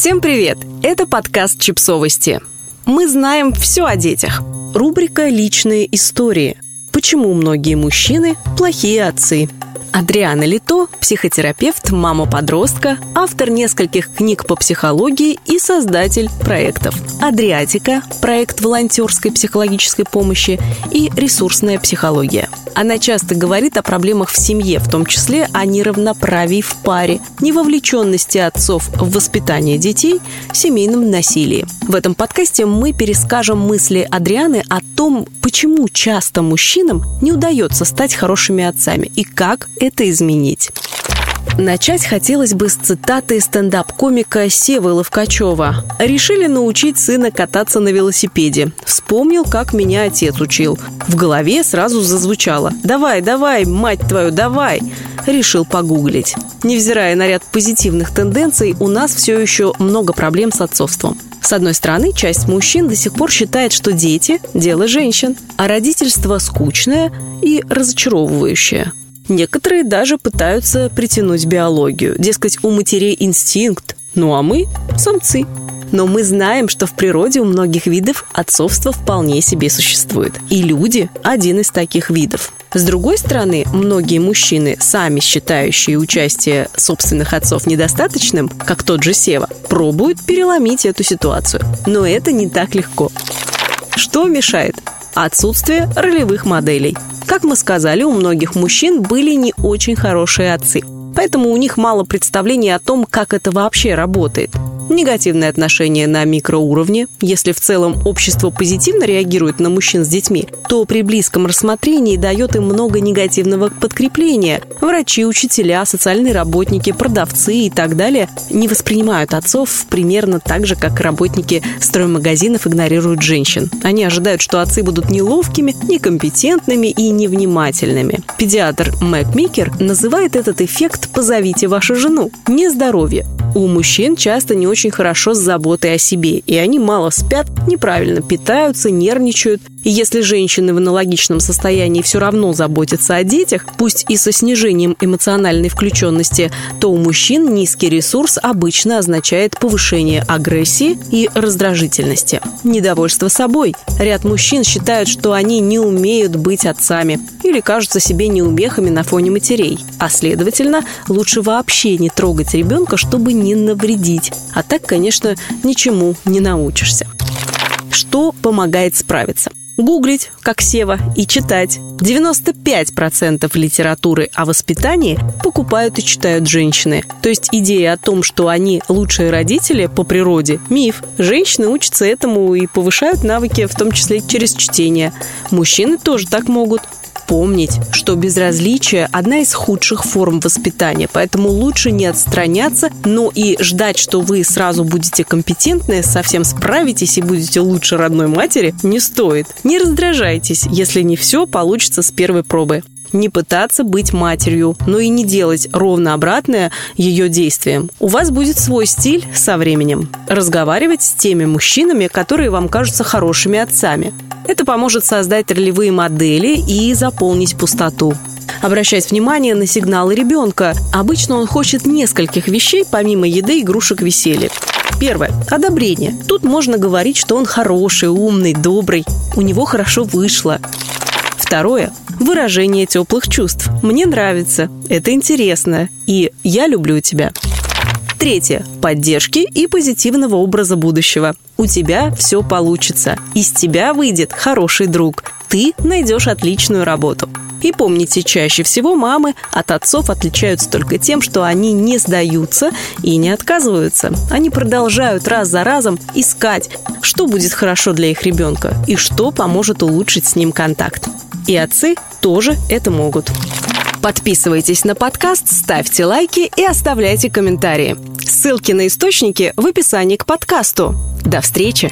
Всем привет! Это подкаст «Чипсовости». Мы знаем все о детях. Рубрика «Личные истории». Почему многие мужчины – плохие отцы – Адриана Лито – психотерапевт, мама-подростка, автор нескольких книг по психологии и создатель проектов «Адриатика» – проект волонтерской психологической помощи и «Ресурсная психология». Она часто говорит о проблемах в семье, в том числе о неравноправии в паре, невовлеченности отцов в воспитание детей, семейном насилии. В этом подкасте мы перескажем мысли Адрианы о том, почему часто мужчинам не удается стать хорошими отцами и как это изменить. Начать хотелось бы с цитаты стендап-комика Севы Ловкачева. «Решили научить сына кататься на велосипеде. Вспомнил, как меня отец учил. В голове сразу зазвучало «Давай, давай, мать твою, давай!» Решил погуглить. Невзирая на ряд позитивных тенденций, у нас все еще много проблем с отцовством. С одной стороны, часть мужчин до сих пор считает, что дети – дело женщин, а родительство скучное и разочаровывающее. Некоторые даже пытаются притянуть биологию. Дескать, у матерей инстинкт, ну а мы – самцы. Но мы знаем, что в природе у многих видов отцовство вполне себе существует. И люди – один из таких видов. С другой стороны, многие мужчины, сами считающие участие собственных отцов недостаточным, как тот же Сева, пробуют переломить эту ситуацию. Но это не так легко. Что мешает? Отсутствие ролевых моделей. Как мы сказали, у многих мужчин были не очень хорошие отцы. Поэтому у них мало представления о том, как это вообще работает – негативное отношение на микроуровне. Если в целом общество позитивно реагирует на мужчин с детьми, то при близком рассмотрении дает им много негативного подкрепления. Врачи, учителя, социальные работники, продавцы и так далее не воспринимают отцов примерно так же, как работники строймагазинов игнорируют женщин. Они ожидают, что отцы будут неловкими, некомпетентными и невнимательными. Педиатр Мэг Микер называет этот эффект «позовите вашу жену». Нездоровье. У мужчин часто не очень хорошо с заботой о себе, и они мало спят, неправильно питаются, нервничают. И если женщины в аналогичном состоянии все равно заботятся о детях, пусть и со снижением эмоциональной включенности, то у мужчин низкий ресурс обычно означает повышение агрессии и раздражительности. Недовольство собой. Ряд мужчин считают, что они не умеют быть отцами или кажутся себе неумехами на фоне матерей. А следовательно, лучше вообще не трогать ребенка, чтобы не навредить. А так, конечно, ничему не научишься. Что помогает справиться? Гуглить, как Сева, и читать. 95% литературы о воспитании покупают и читают женщины. То есть идея о том, что они лучшие родители по природе – миф. Женщины учатся этому и повышают навыки, в том числе через чтение. Мужчины тоже так могут помнить, что безразличие – одна из худших форм воспитания, поэтому лучше не отстраняться, но и ждать, что вы сразу будете компетентны, совсем справитесь и будете лучше родной матери, не стоит. Не раздражайтесь, если не все получится с первой пробы не пытаться быть матерью, но и не делать ровно обратное ее действиям. У вас будет свой стиль со временем. Разговаривать с теми мужчинами, которые вам кажутся хорошими отцами. Это поможет создать ролевые модели и заполнить пустоту обращать внимание на сигналы ребенка. Обычно он хочет нескольких вещей, помимо еды, игрушек, веселья. Первое. Одобрение. Тут можно говорить, что он хороший, умный, добрый. У него хорошо вышло. Второе – выражение теплых чувств. Мне нравится, это интересно, и я люблю тебя. Третье – поддержки и позитивного образа будущего. У тебя все получится. Из тебя выйдет хороший друг. Ты найдешь отличную работу. И помните, чаще всего мамы от отцов отличаются только тем, что они не сдаются и не отказываются. Они продолжают раз за разом искать, что будет хорошо для их ребенка и что поможет улучшить с ним контакт. И отцы тоже это могут. Подписывайтесь на подкаст, ставьте лайки и оставляйте комментарии. Ссылки на источники в описании к подкасту. До встречи!